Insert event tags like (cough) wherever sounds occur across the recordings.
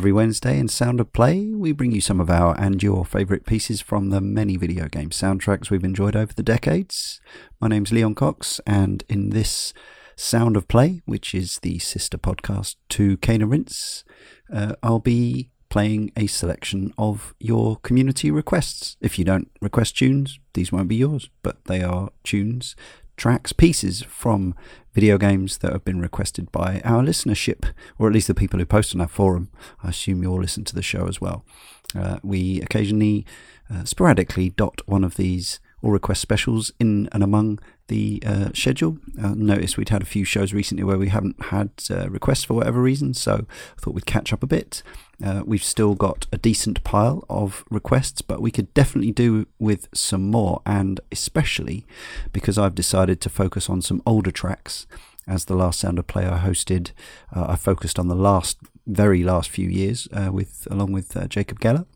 Every Wednesday in Sound of Play, we bring you some of our and your favourite pieces from the many video game soundtracks we've enjoyed over the decades. My name's Leon Cox, and in this Sound of Play, which is the sister podcast to Cane and Rinse, uh, I'll be playing a selection of your community requests. If you don't request tunes, these won't be yours, but they are tunes tracks, pieces from video games that have been requested by our listenership, or at least the people who post on our forum. I assume you all listen to the show as well. Uh, we occasionally, uh, sporadically, dot one of these or request specials in and among the uh, schedule. Uh, noticed we'd had a few shows recently where we haven't had uh, requests for whatever reason, so I thought we'd catch up a bit. Uh, we've still got a decent pile of requests, but we could definitely do with some more, and especially because I've decided to focus on some older tracks. As the last Sound of Play I hosted, uh, I focused on the last, very last few years uh, with, along with Jacob Geller.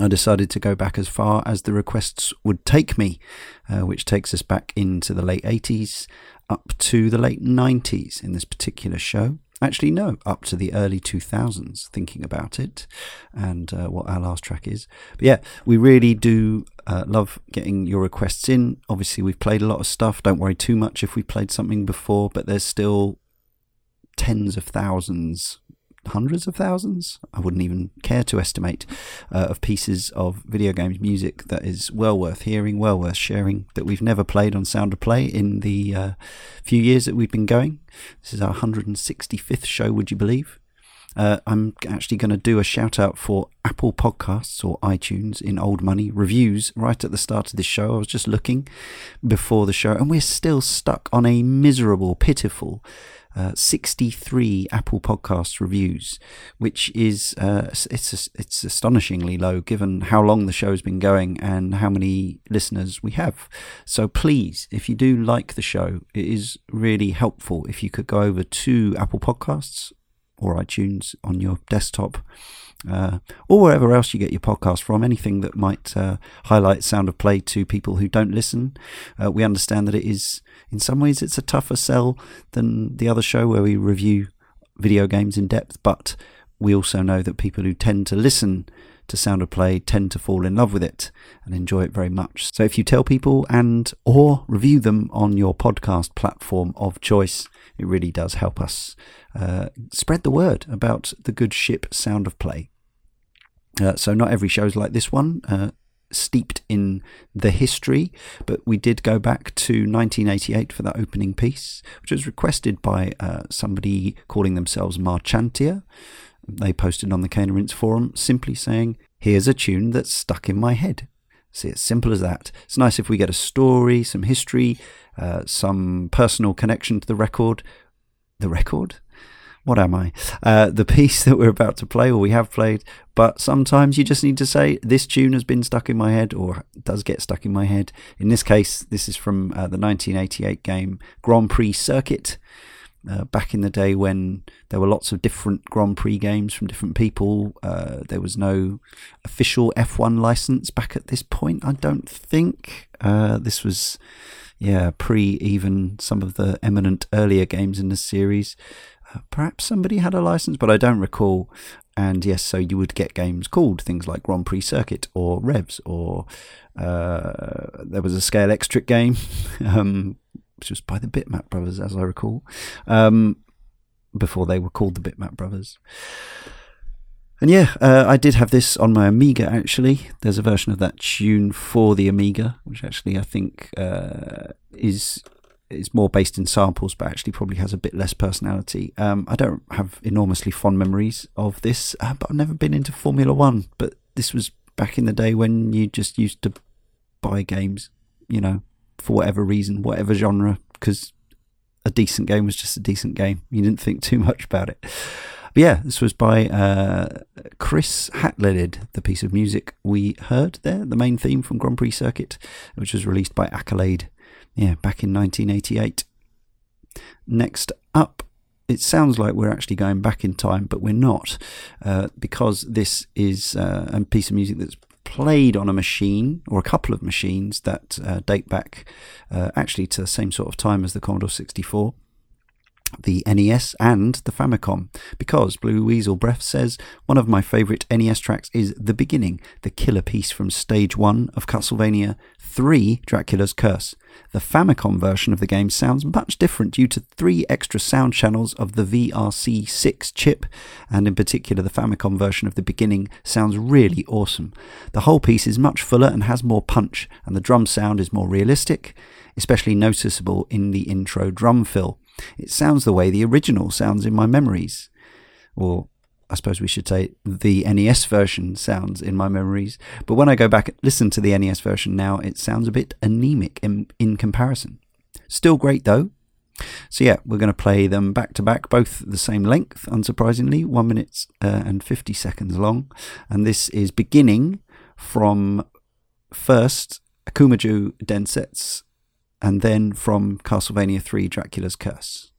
I decided to go back as far as the requests would take me, uh, which takes us back into the late 80s up to the late 90s in this particular show. Actually, no, up to the early 2000s, thinking about it and uh, what our last track is. But yeah, we really do uh, love getting your requests in. Obviously, we've played a lot of stuff. Don't worry too much if we played something before, but there's still tens of thousands hundreds of thousands, I wouldn't even care to estimate, uh, of pieces of video games music that is well worth hearing, well worth sharing, that we've never played on Sound of Play in the uh, few years that we've been going. This is our 165th show, would you believe? Uh, I'm actually going to do a shout out for Apple Podcasts or iTunes in old money reviews right at the start of this show. I was just looking before the show, and we're still stuck on a miserable, pitiful uh, 63 Apple Podcasts reviews, which is uh, it's it's astonishingly low given how long the show's been going and how many listeners we have. So please, if you do like the show, it is really helpful if you could go over to Apple Podcasts or iTunes on your desktop. Uh, or wherever else you get your podcast from, anything that might uh, highlight Sound of Play to people who don't listen. Uh, we understand that it is, in some ways, it's a tougher sell than the other show where we review video games in depth, but we also know that people who tend to listen to Sound of Play tend to fall in love with it and enjoy it very much. So if you tell people and or review them on your podcast platform of choice, it really does help us uh, spread the word about the good ship Sound of Play. Uh, so not every show is like this one. Uh, steeped in the history, but we did go back to 1988 for that opening piece, which was requested by uh, somebody calling themselves Marchantia, they posted on the Cane and forum simply saying, Here's a tune that's stuck in my head. See, it's simple as that. It's nice if we get a story, some history, uh, some personal connection to the record. The record? What am I? Uh, the piece (laughs) that we're about to play or we have played. But sometimes you just need to say, This tune has been stuck in my head or does get stuck in my head. In this case, this is from uh, the 1988 game Grand Prix Circuit. Uh, back in the day when there were lots of different Grand Prix games from different people, uh, there was no official F1 license back at this point, I don't think. Uh, this was, yeah, pre even some of the eminent earlier games in the series. Perhaps somebody had a license, but I don't recall. And yes, so you would get games called things like Grand Prix Circuit or Revs, or uh, there was a Scalextric game (laughs) um, which was by the Bitmap Brothers, as I recall, um, before they were called the Bitmap Brothers. And yeah, uh, I did have this on my Amiga actually. There's a version of that tune for the Amiga, which actually I think uh, is is more based in samples, but actually probably has a bit less personality. Um, I don't have enormously fond memories of this, uh, but I've never been into Formula One. But this was back in the day when you just used to buy games, you know, for whatever reason, whatever genre, because a decent game was just a decent game. You didn't think too much about it. But yeah, this was by uh, Kris Hatlelid, the piece of music we heard there, the main theme from Grand Prix Circuit, which was released by Accolade, yeah, back in 1988. Next up, it sounds like we're actually going back in time, but we're not, uh, because this is uh, a piece of music that's played on a machine or a couple of machines that uh, date back uh, actually to the same sort of time as the Commodore 64 the NES and the Famicom because Blue Weasel Breath says one of my favourite NES tracks is The Beginning, the killer piece from stage 1 of Castlevania 3 Dracula's Curse. The Famicom version of the game sounds much different due to three extra sound channels of the VRC6 chip, and in particular, the Famicom version of the beginning sounds really awesome. The whole piece is much fuller and has more punch, and the drum sound is more realistic, especially noticeable in the intro drum fill. It sounds the way the original sounds in my memories. Or I suppose we should say the NES version sounds in my memories. But when I go back and listen to the NES version now, it sounds a bit anemic in, in comparison. Still great though. So yeah, we're going to play them back to back, both the same length, unsurprisingly, one minute uh, and 50 seconds long. And this is beginning from first Akumajou Densetsu and then from Castlevania 3 Dracula's Curse.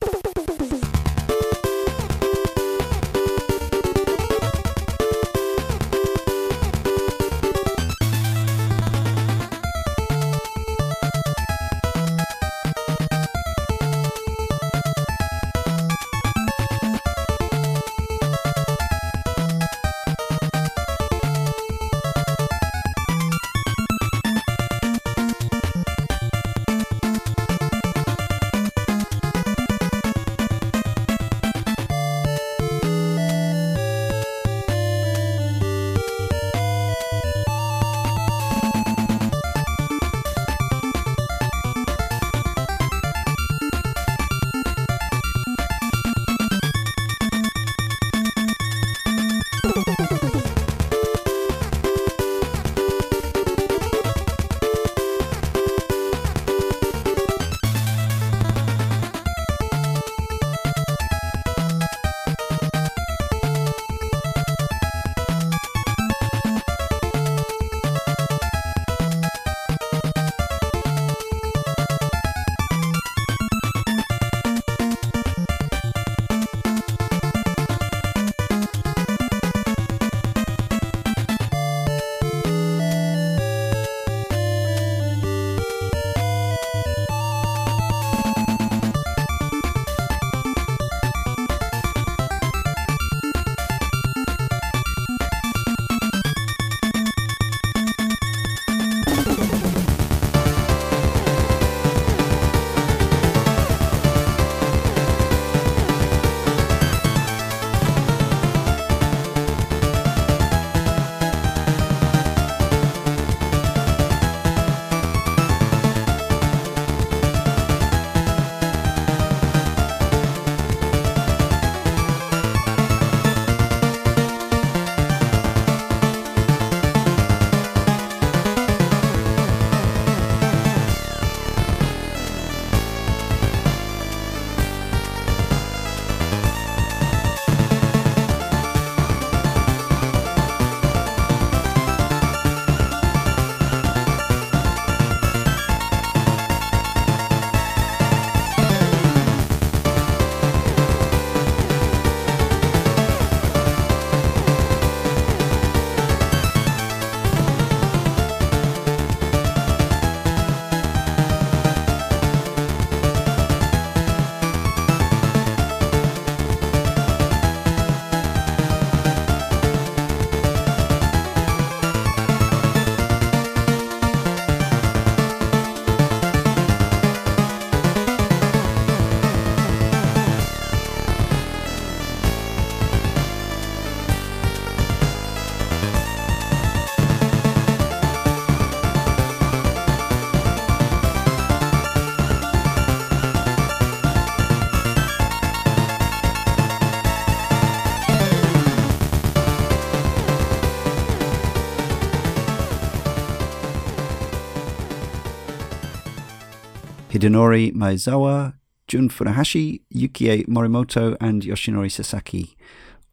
Hidenori Maezawa, Jun Funahashi, Yukie Morimoto, and Yoshinori Sasaki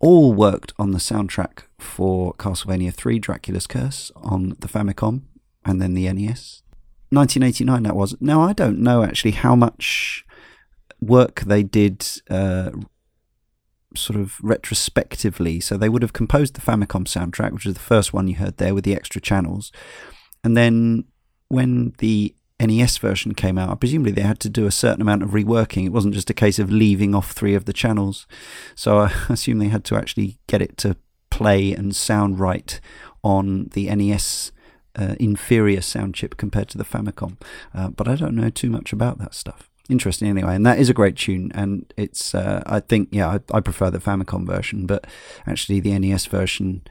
all worked on the soundtrack for Castlevania 3 Dracula's Curse on the Famicom and then the NES. 1989 that was. Now, I don't know actually how much work they did uh, sort of retrospectively. So they would have composed the Famicom soundtrack, which is the first one you heard there with the extra channels. And then when the NES version came out, I presumably they had to do a certain amount of reworking. It wasn't just a case of leaving off three of the channels. So I (laughs) assume they had to actually get it to play and sound right on the NES uh, inferior sound chip compared to the Famicom. Uh, but I don't know too much about that stuff interesting anyway. And that is a great tune, and it's uh, I think yeah I, I, prefer the Famicom version, but actually the NES version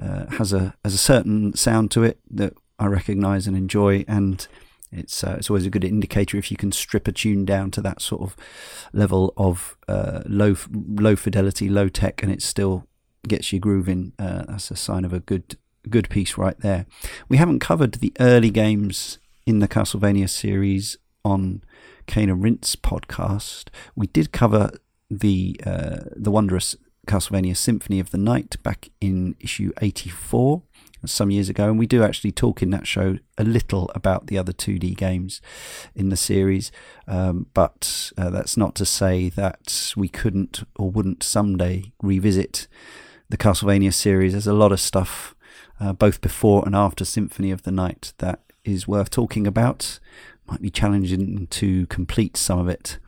uh, has a has a certain sound to it that I recognise and enjoy, and it's uh, it's always a good indicator if you can strip a tune down to that sort of level of uh, low low fidelity, low tech, and it still gets you grooving. Uh, that's a sign of a good good piece right there. We haven't covered the early games in the Castlevania series on Cane and Rinse podcast, we did cover the uh, the wondrous Castlevania Symphony of the Night back in issue 84 some years ago, and we do actually talk in that show a little about the other 2D games in the series. Um, but uh, that's not to say that we couldn't or wouldn't someday revisit the Castlevania series. There's a lot of stuff, uh, both before and after Symphony of the Night, that is worth talking about might be challenging to complete some of it.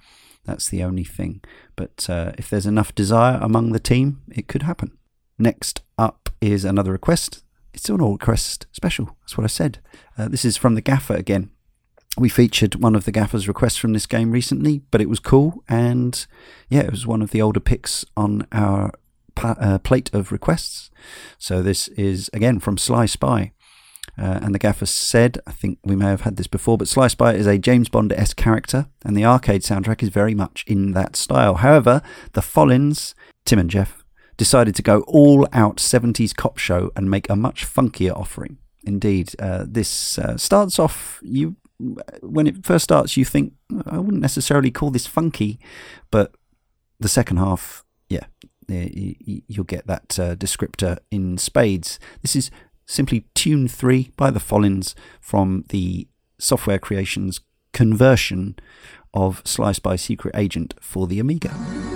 That's the only thing. But uh, if there's enough desire among the team, it could happen. Next up is another request. It's an all request special. That's what I said. Uh, this is from the Gaffer again. We featured one of the Gaffer's requests from this game recently, but it was cool. And yeah, it was one of the older picks on our pa- uh, plate of requests. So this is again from Sly Spy. Uh, and the gaffer said, I think we may have had this before, but Sly Spy is a James Bond esque character, and the arcade soundtrack is very much in that style. However, the Follins, Tim and Geoff, decided to go all out 70s cop show and make a much funkier offering. Indeed, uh, this uh, starts off, you when it first starts, you think, I wouldn't necessarily call this funky, but the second half, yeah, you'll get that uh, descriptor in spades. This is simply Tune 3 by the Follins from the Software Creations conversion of Sly Spy Secret Agent for the Amiga.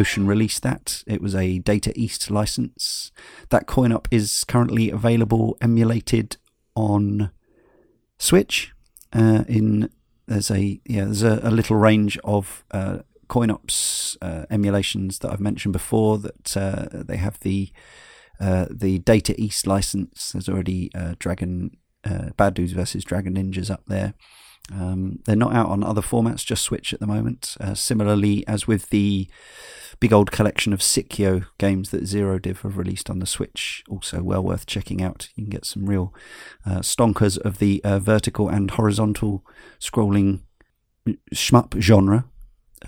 Ocean released that. It was a Data East license. That coin op is currently available emulated on Switch. Uh, in there's a yeah there's a, a little range of uh, CoinOps uh, emulations that I've mentioned before. That uh, they have the uh, the Data East license. There's already uh, Dragon Bad Dudes versus Dragon Ninjas up there. Um, they're not out on other formats, just Switch at the moment. Uh, similarly, as with the big old collection of Psikyo games that Zero Div have released on the Switch, also well worth checking out. You can get some real uh, stonkers of the uh, vertical and horizontal scrolling shmup genre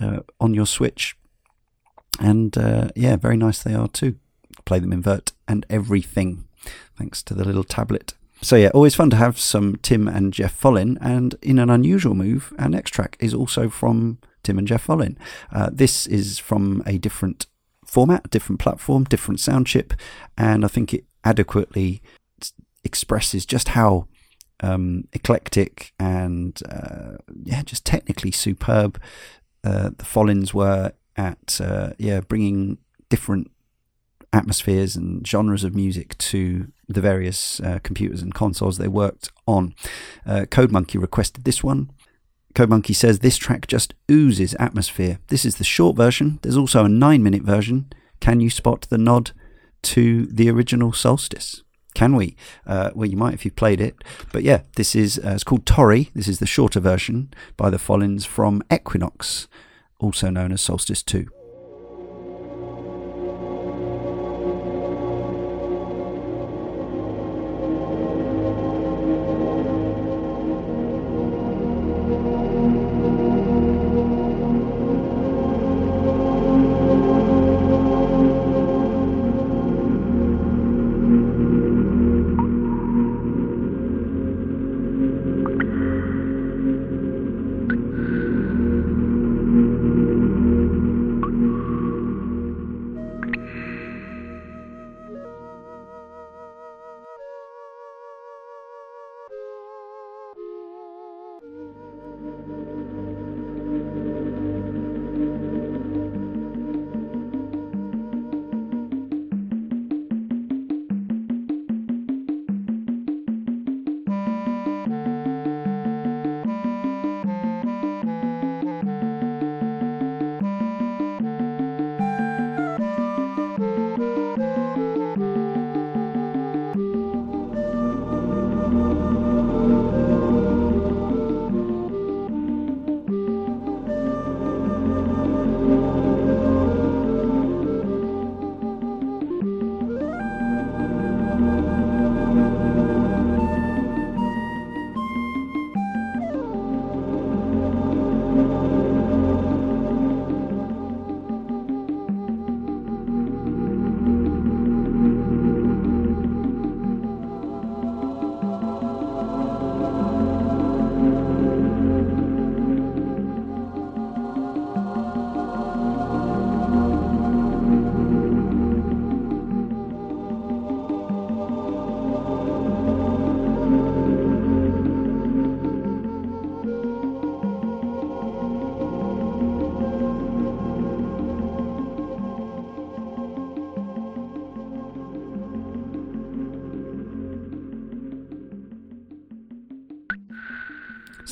uh, on your Switch. And uh, yeah, very nice they are too. Play them invert and everything, thanks to the little tablet so yeah, always fun to have some Tim and Geoff Follin, and in an unusual move, our next track is also from Tim and Geoff Follin. Uh, this is from a different format, different platform, different sound chip, and I think it adequately expresses just how um, eclectic and uh, yeah, just technically superb uh, the Follins were at uh, yeah bringing different atmospheres and genres of music to the various uh, computers and consoles they worked on. Uh, Code Monkey requested this one. Code Monkey says this track just oozes atmosphere. This is the short version. There's also a nine minute version. Can you spot the nod to the original Solstice? Can we? Uh, well, you might if you've played it. But yeah, this is uh, it's called Tori. This is the shorter version by the Follins from Equinox, also known as Solstice 2.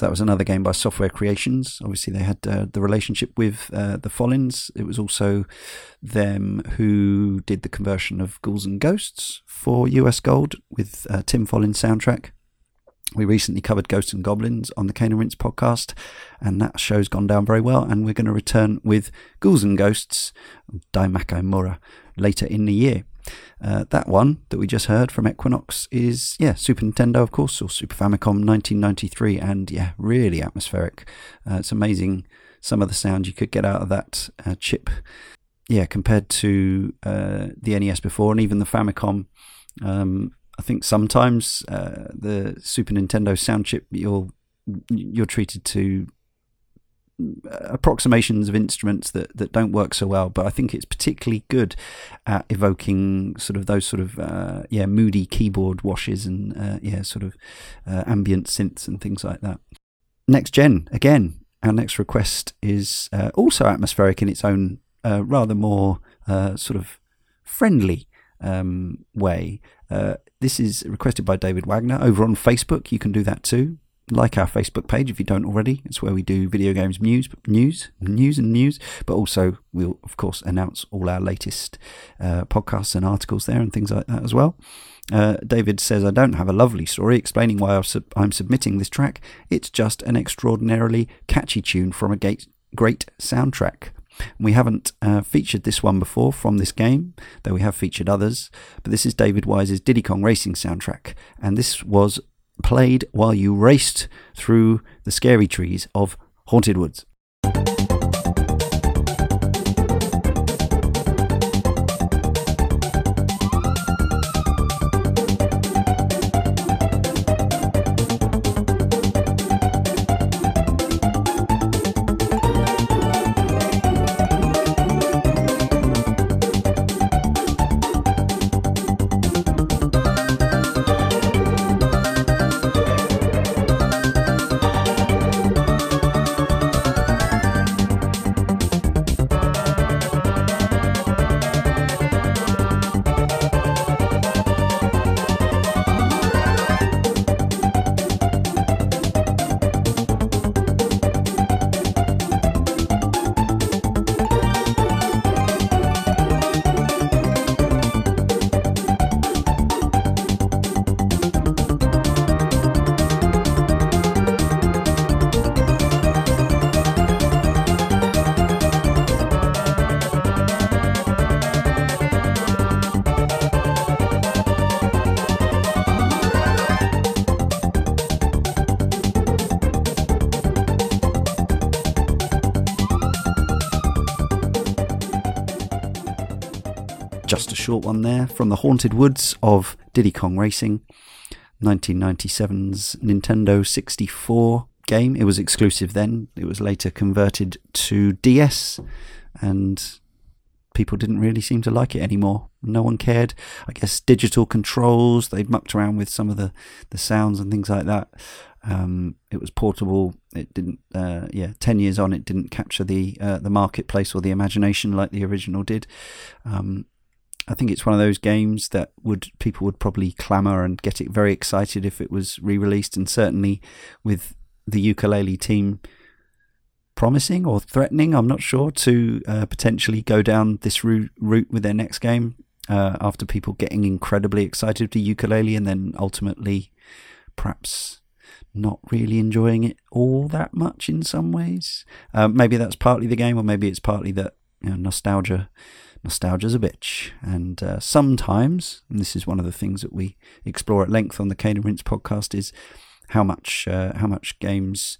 So that was another game by Software Creations. Obviously, they had uh, the relationship with uh, the Follins. It was also them who did the conversion of Ghouls and Ghosts for US Gold with uh, Tim Follins soundtrack. We recently covered Ghosts and Goblins on the Cane and podcast, and that show's gone down very well. And we're going to return with Ghouls and Ghosts, Daimakaimura, later in the year. Uh, that one that we just heard from Equinox is, yeah, Super Nintendo, of course, or Super Famicom 1993, and yeah, really atmospheric. Uh, it's amazing some of the sound you could get out of that uh, chip. Yeah, compared to uh, the NES before, and even the Famicom. Um, I think sometimes uh, the Super Nintendo sound chip you're you're treated to approximations of instruments that, that don't work so well, but I think it's particularly good at evoking sort of those sort of uh, yeah moody keyboard washes and uh, yeah sort of uh, ambient synths and things like that. Next gen again, our next request is uh, also atmospheric in its own a rather more uh, sort of friendly um, way. Uh, this is requested by David Wagner over on Facebook. You can do that too. Like our Facebook page if you don't already. It's where we do video games news, news, news, and news. But also, we'll of course announce all our latest uh, podcasts and articles there and things like that as well. Uh, David says, I don't have a lovely story explaining why I'm submitting this track. It's just an extraordinarily catchy tune from a great soundtrack. We haven't uh, featured this one before from this game, though we have featured others. But this is David Wise's Diddy Kong Racing soundtrack, and this was played while you raced through the scary trees of Haunted Woods. One there from the Haunted Woods of Diddy Kong Racing, 1997's Nintendo 64 game. It was exclusive then. It was later converted to DS, and people didn't really seem to like it anymore. No one cared. I guess digital controls, they'd mucked around with some of the, the sounds and things like that. Um, it was portable. It didn't, uh, yeah, 10 years on, it didn't capture the uh, the marketplace or the imagination like the original did. Um, I think it's one of those games that would people would probably clamour and get it very excited if it was re-released, and certainly with the Yooka-Laylee team promising or threatening, I'm not sure, to uh, potentially go down this route, route with their next game uh, after people getting incredibly excited for Yooka-Laylee and then ultimately perhaps not really enjoying it all that much in some ways. Uh, maybe that's partly the game, or maybe it's partly that you know, nostalgia nostalgia's a bitch. And uh, sometimes, and this is one of the things that we explore at length on the Cane and Rinse podcast, is how much uh, how much games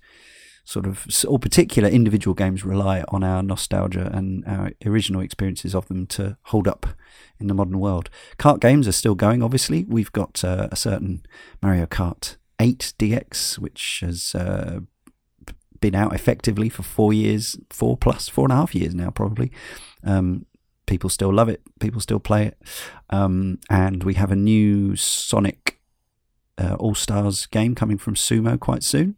sort of or particular individual games rely on our nostalgia and our original experiences of them to hold up in the modern world. Kart games are still going. Obviously, we've got uh, a certain Mario Kart 8 DX, which has uh, been out effectively for four years, four plus, four and a half years now, probably. Um, people still love it. People still play it. Um, and we have a new Sonic uh, All Stars game coming from Sumo quite soon.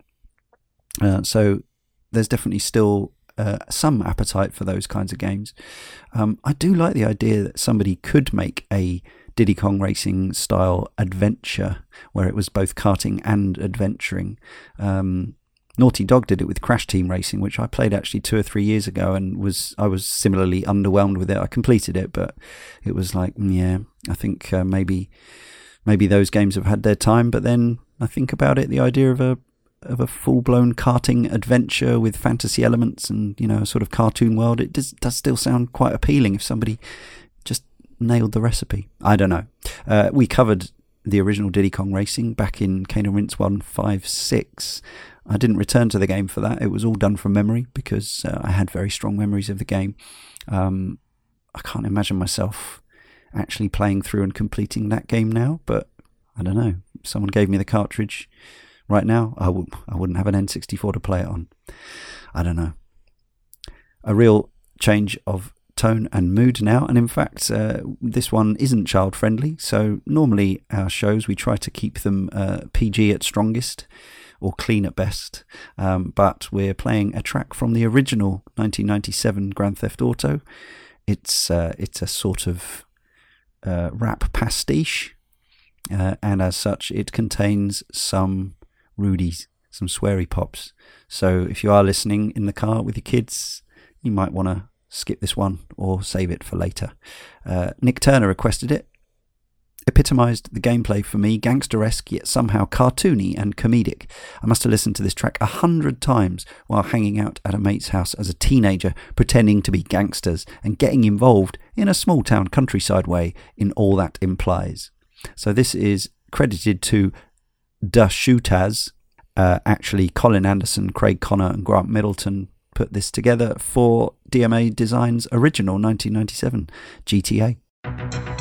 Uh, so there's definitely still uh, some appetite for those kinds of games. Um, I do like the idea that somebody could make a Diddy Kong Racing style adventure where it was both karting and adventuring. Um, Naughty Dog did it with Crash Team Racing, which I played actually two or three years ago, and was I was similarly underwhelmed with it. I completed it, but it was like, mm, yeah, I think uh, maybe maybe those games have had their time. But then I think about it, the idea of a of a full blown karting adventure with fantasy elements and you know a sort of cartoon world, it does does still sound quite appealing if somebody just nailed the recipe. I don't know. Uh, we covered the original Diddy Kong Racing back in Cane and Rinse 156. I didn't return to the game for that. It was all done from memory because uh, I had very strong memories of the game. Um, I can't imagine myself actually playing through and completing that game now, but I don't know. Someone gave me the cartridge right now, I w- I wouldn't have an N64 to play it on. I don't know. A real change of tone and mood now. And in fact, uh, this one isn't child friendly. So normally our shows, we try to keep them uh, PG at strongest or clean at best. Um, but we're playing a track from the original 1997 Grand Theft Auto. It's uh, it's a sort of uh, rap pastiche, uh, and as such, it contains some rudies, some sweary pops. So if you are listening in the car with your kids, you might want to skip this one or save it for later. Uh, Nick Turner requested it. Epitomised the gameplay for me, gangsteresque yet somehow cartoony and comedic. I must have listened to this track a hundred times while hanging out at a mate's house as a teenager, pretending to be gangsters and getting involved in a small town countryside way in all that implies. So this is credited to Da Shootaz. Uh, actually, Colin Anderson, Craig Conner, and Grant Middleton put this together for DMA Design's original 1997 GTA.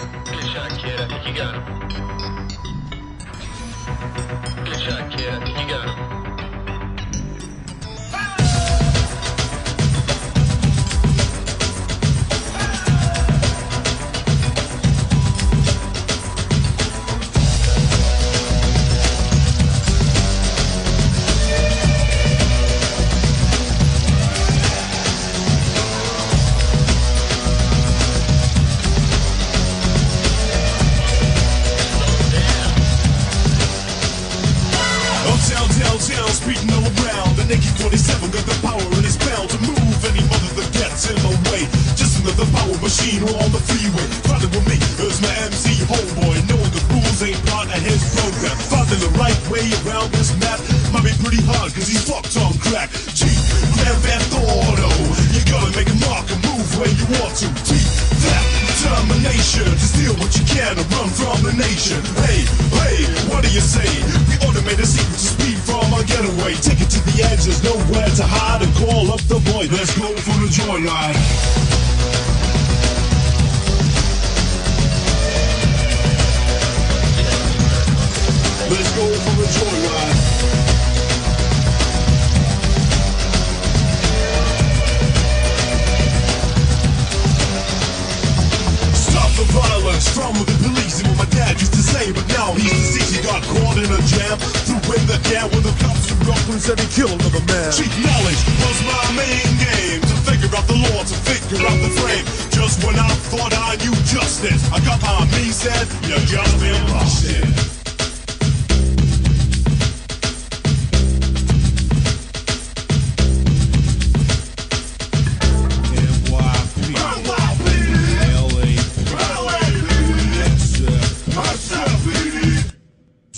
Killed another man. Cheap knowledge was my main game to figure out the law, to figure out the frame. Just when I thought I knew justice, I got behind me said, you just been busted.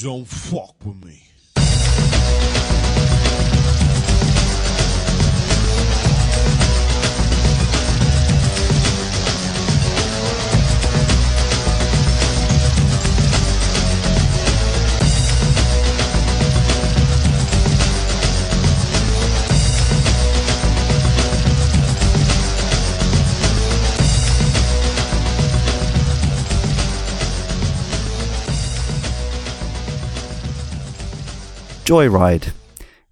Don't fuck with me. Joyride.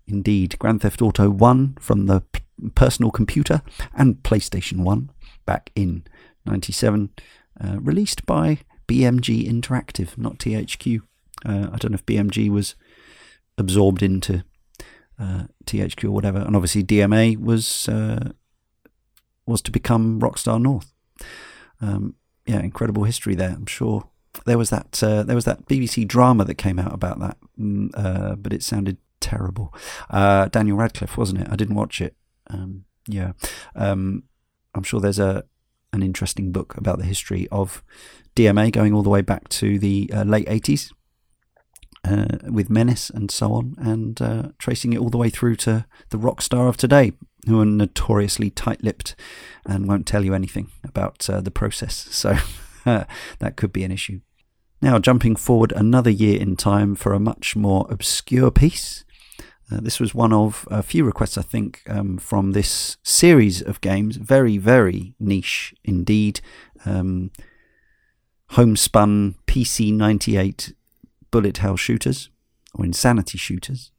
Indeed, Grand Theft Auto 1 from the p- personal computer and PlayStation 1 back in 97, uh, released by BMG Interactive, not THQ. Uh, I don't know if BMG was absorbed into uh, THQ or whatever, and obviously DMA was uh, was to become Rockstar North. Um, yeah, incredible history there. I'm sure there was that uh, there was that BBC drama that came out about that, mm, uh, but it sounded terrible. Uh, Daniel Radcliffe, wasn't it? I didn't watch it. Um, yeah, um, I'm sure there's a an interesting book about the history of DMA going all the way back to the uh, late 80s uh, with Menace and so on, and uh, tracing it all the way through to the Rockstar of today, who are notoriously tight-lipped and won't tell you anything about the process. So (laughs) (laughs) that could be an issue. Now, jumping forward another year in time for a much more obscure piece. Uh, this was one of a few requests, I think, um, from this series of games. Very, very niche indeed. Um, homespun PC 98 bullet hell shooters or insanity shooters.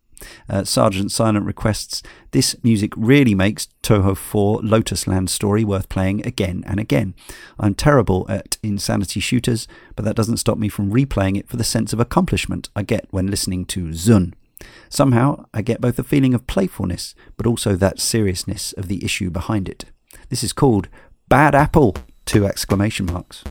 Uh, Sergeant Silent requests this music really makes Toho 4 Lotus Land story worth playing again and again. I'm terrible at insanity shooters, but that doesn't stop me from replaying it for the sense of accomplishment I get when listening to Zun. Somehow, I get both a feeling of playfulness, but also that seriousness of the issue behind it. This is called Bad Apple! Two exclamation marks.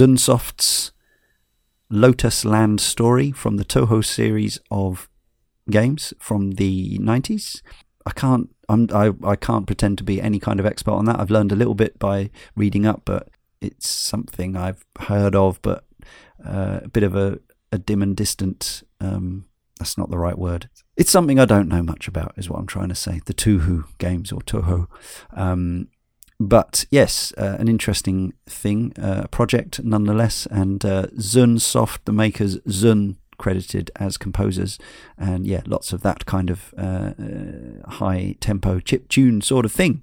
Zunsoft's Lotus Land story from the Toho series of games from the 90s. I can't I'm, I, I can't pretend to be any kind of expert on that. I've learned a little bit by reading up, but it's something I've heard of, but uh, a bit of a, a dim and distant. Um, that's not the right word. It's something I don't know much about, is what I'm trying to say. The Touhou games or Toho. Um, but yes, uh, an interesting thing, uh, project nonetheless. And uh, Zunsoft, the makers, Zun credited as composers, and yeah, lots of that kind of uh, uh, high tempo chip tune sort of thing.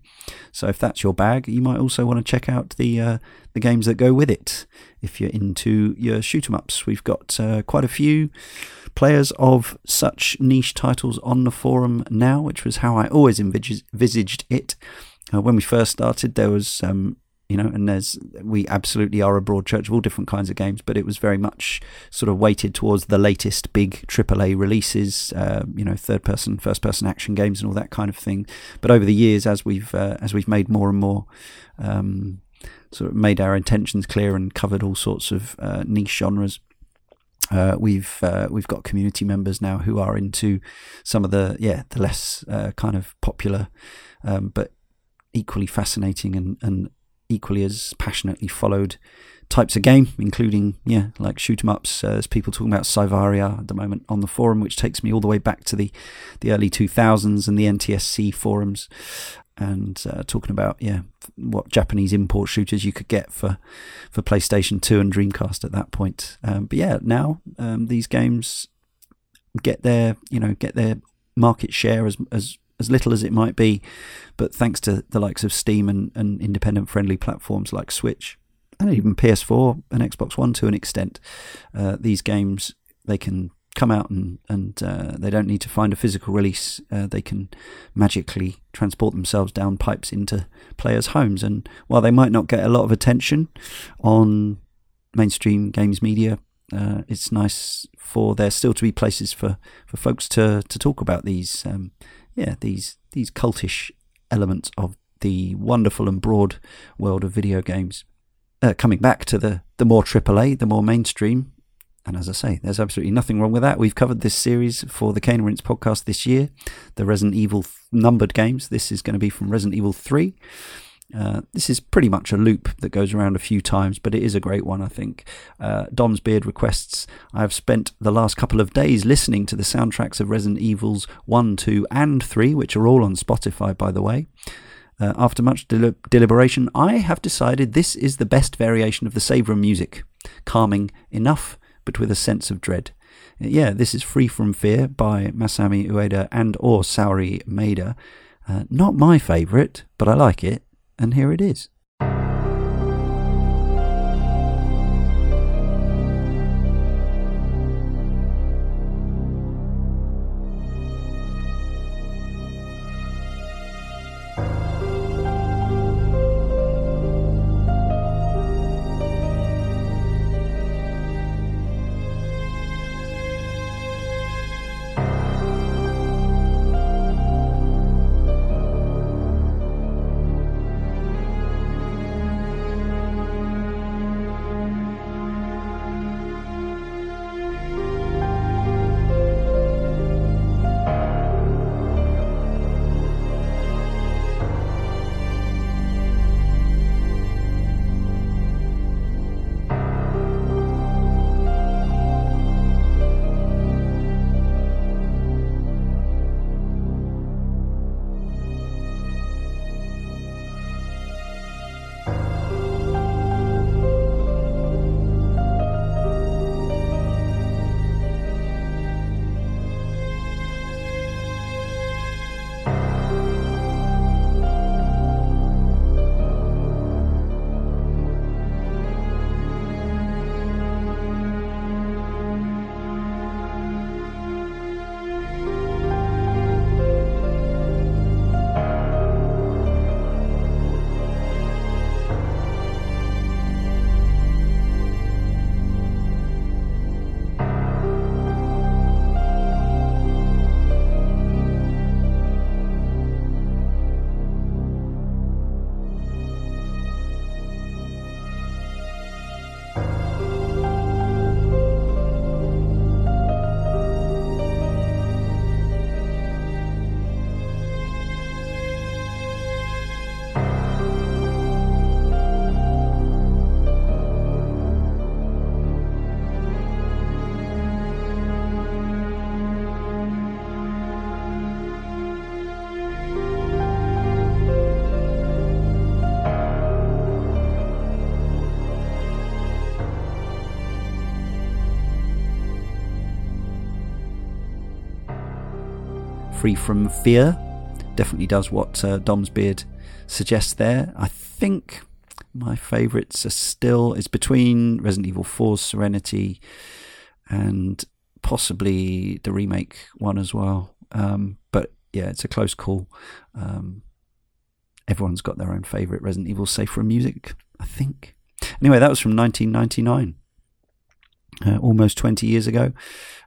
So if that's your bag, you might also want to check out the uh, the games that go with it. If you're into your shoot 'em ups, we've got quite a few players of such niche titles on the forum now, which was how I always envisaged it. Uh, when we first started, there was, um, you know, and there's, we absolutely are a broad church of all different kinds of games, but it was very much sort of weighted towards the latest big AAA releases, uh, you know, third person, first person action games and all that kind of thing. But over the years, as we've, uh, as we've made more and more, um, sort of made our intentions clear and covered all sorts of uh, niche genres. Uh, we've uh, we've got community members now who are into some of the yeah the less uh, kind of popular um, but equally fascinating and, and equally as passionately followed types of game, including, yeah, like shoot 'em ups. Uh, there's people talking about Psyvariar at the moment on the forum, which takes me all the way back to the, the early 2000s and the NTSC forums. And uh, talking about, yeah, what Japanese import shooters you could get for, for PlayStation 2 and Dreamcast at that point. Um, but yeah, now um, these games get their, you know, get their market share as, as as little as it might be, but thanks to the likes of Steam and, and independent friendly platforms like Switch and even PS4 and Xbox One to an extent, uh, these games they can come out and and uh, they don't need to find a physical release. Uh, they can magically transport themselves down pipes into players' homes. And while they might not get a lot of attention on mainstream games media, uh, it's nice for there still to be places for, for folks to, to talk about these um, yeah these these cultish elements of the wonderful and broad world of video games. Uh, coming back to the the more AAA, the more mainstream, and as I say, there's absolutely nothing wrong with that. We've covered this series for the Cane Rinse podcast this year, the Resident Evil numbered games. This is going to be from Resident Evil 3. Uh, this is pretty much a loop that goes around a few times, but it is a great one, I think. Uh, Dom's Beard requests I have spent the last couple of days listening to the soundtracks of Resident Evils 1, 2, and 3, which are all on Spotify, by the way. Uh, after much del- deliberation, I have decided this is the best variation of the Save music. Calming enough, but with a sense of dread. Yeah, this is Free From Fear by Masami Ueda and or Saori Maeda. Uh, not my favourite, but I like it and here it is. Free from Fear definitely does what uh, Dom's Beard suggests there. I think my favourites are still is between Resident Evil 4's Serenity and possibly the remake one as well. Um, but yeah, it's a close call. Um, everyone's got their own favourite Resident Evil safe from music, I think. Anyway, that was from 1999. Uh, almost 20 years ago.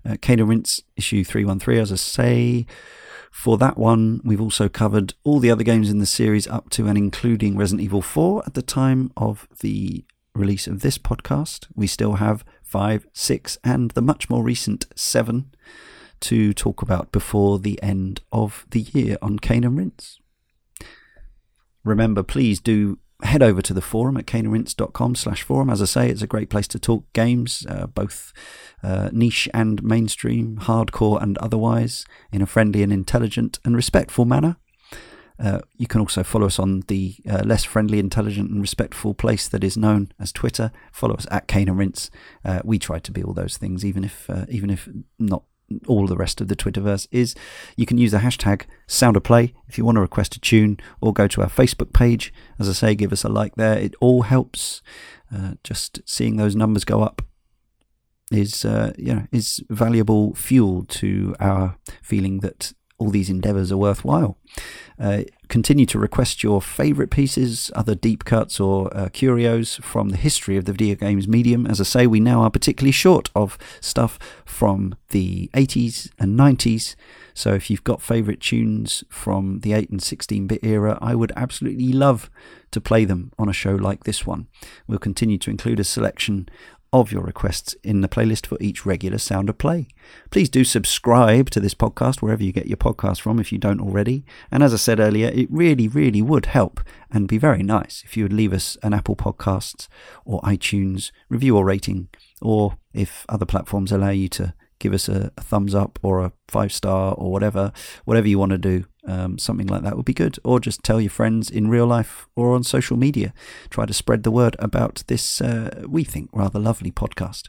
Uh, Rinse issue 313, as I say. For that one, we've also covered all the other games in the series up to and including Resident Evil 4 at the time of the release of this podcast. We still have 5, 6, and the much more recent 7 to talk about before the end of the year on Cane and Rinse. Remember, please do head over to the forum at caneandrinse.com slash forum. As I say, it's a great place to talk games, uh, both uh, niche and mainstream, hardcore and otherwise, in a friendly and intelligent and respectful manner. Uh, you can also follow us on the uh, less friendly, intelligent, and respectful place that is known as Twitter. Follow us at Cane. Uh, we try to be all those things, even if uh, even if not all the rest of the Twitterverse is. You can use the hashtag SoundofPlay if you want to request a tune, or go to our Facebook page. As I say, give us a like there. It all helps. Uh, just seeing those numbers go up is uh, you know is valuable fuel to our feeling that all these endeavours are worthwhile. Uh, continue to request your favourite pieces, other deep cuts or uh, curios from the history of the video games medium. As I say, we now are particularly short of stuff from the 80s and 90s. So if you've got favourite tunes from the 8 and 16 bit era, I would absolutely love to play them on a show like this one. We'll continue to include a selection of your requests in the playlist for each regular Sound of Play. Please do subscribe to this podcast wherever you get your podcast from if you don't already. And as I said earlier, it really, really would help and be very nice if you would leave us an Apple Podcasts or iTunes review or rating, or if other platforms allow you to give us a, a thumbs up or a five star or whatever, whatever you want to do. Um, something like that would be good. Or just tell your friends in real life or on social media. Try to spread the word about this, uh, we think, rather lovely podcast.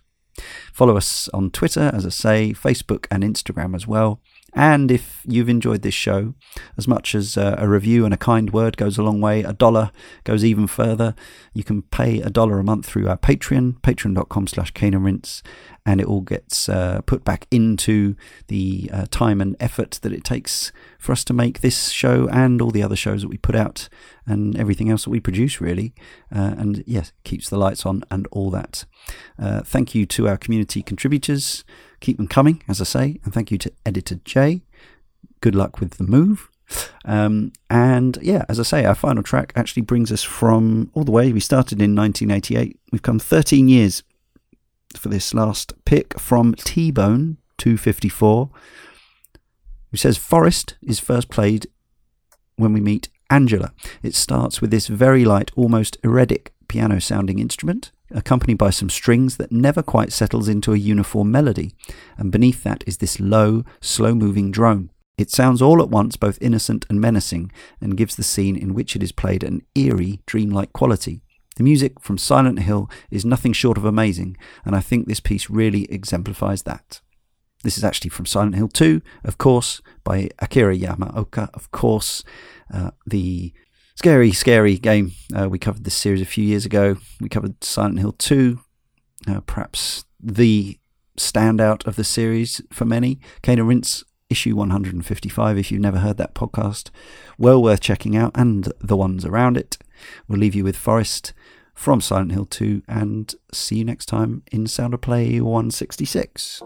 Follow us on Twitter, as I say, Facebook and Instagram as well. And if you've enjoyed this show, as much as uh, a review and a kind word goes a long way, a dollar goes even further. You can pay a dollar a month through our Patreon, patreon.com slash Rinse, and it all gets uh, put back into the uh, time and effort that it takes for us to make this show and all the other shows that we put out and everything else that we produce, really. Uh, and yes, keeps the lights on and all that. Uh, thank you to our community contributors. Keep them coming, as I say, and thank you to Editor Jay. Good luck with the move. Um, and yeah, as I say, our final track actually brings us from all the way. We started in 1988. We've come 13 years for this last pick from T Bone 254, who says Forest is first played when we meet Angela. It starts with this very light, almost erratic piano sounding instrument accompanied by some strings that never quite settles into a uniform melody, and beneath that is this low, slow moving drone. It sounds all at once both innocent and menacing, and gives the scene in which it is played an eerie, dreamlike quality. The music from Silent Hill is nothing short of amazing, and I think this piece really exemplifies that. This is actually from Silent Hill 2, of course, by Akira Yamaoka, of course, uh, the Scary, scary game. Uh, we covered this series a few years ago. We covered Silent Hill 2, uh, perhaps the standout of the series for many. Cane and Rinse, issue 155, if you've never heard that podcast. Well worth checking out, and the ones around it. We'll leave you with Forest from Silent Hill 2, and see you next time in Sound of Play 166.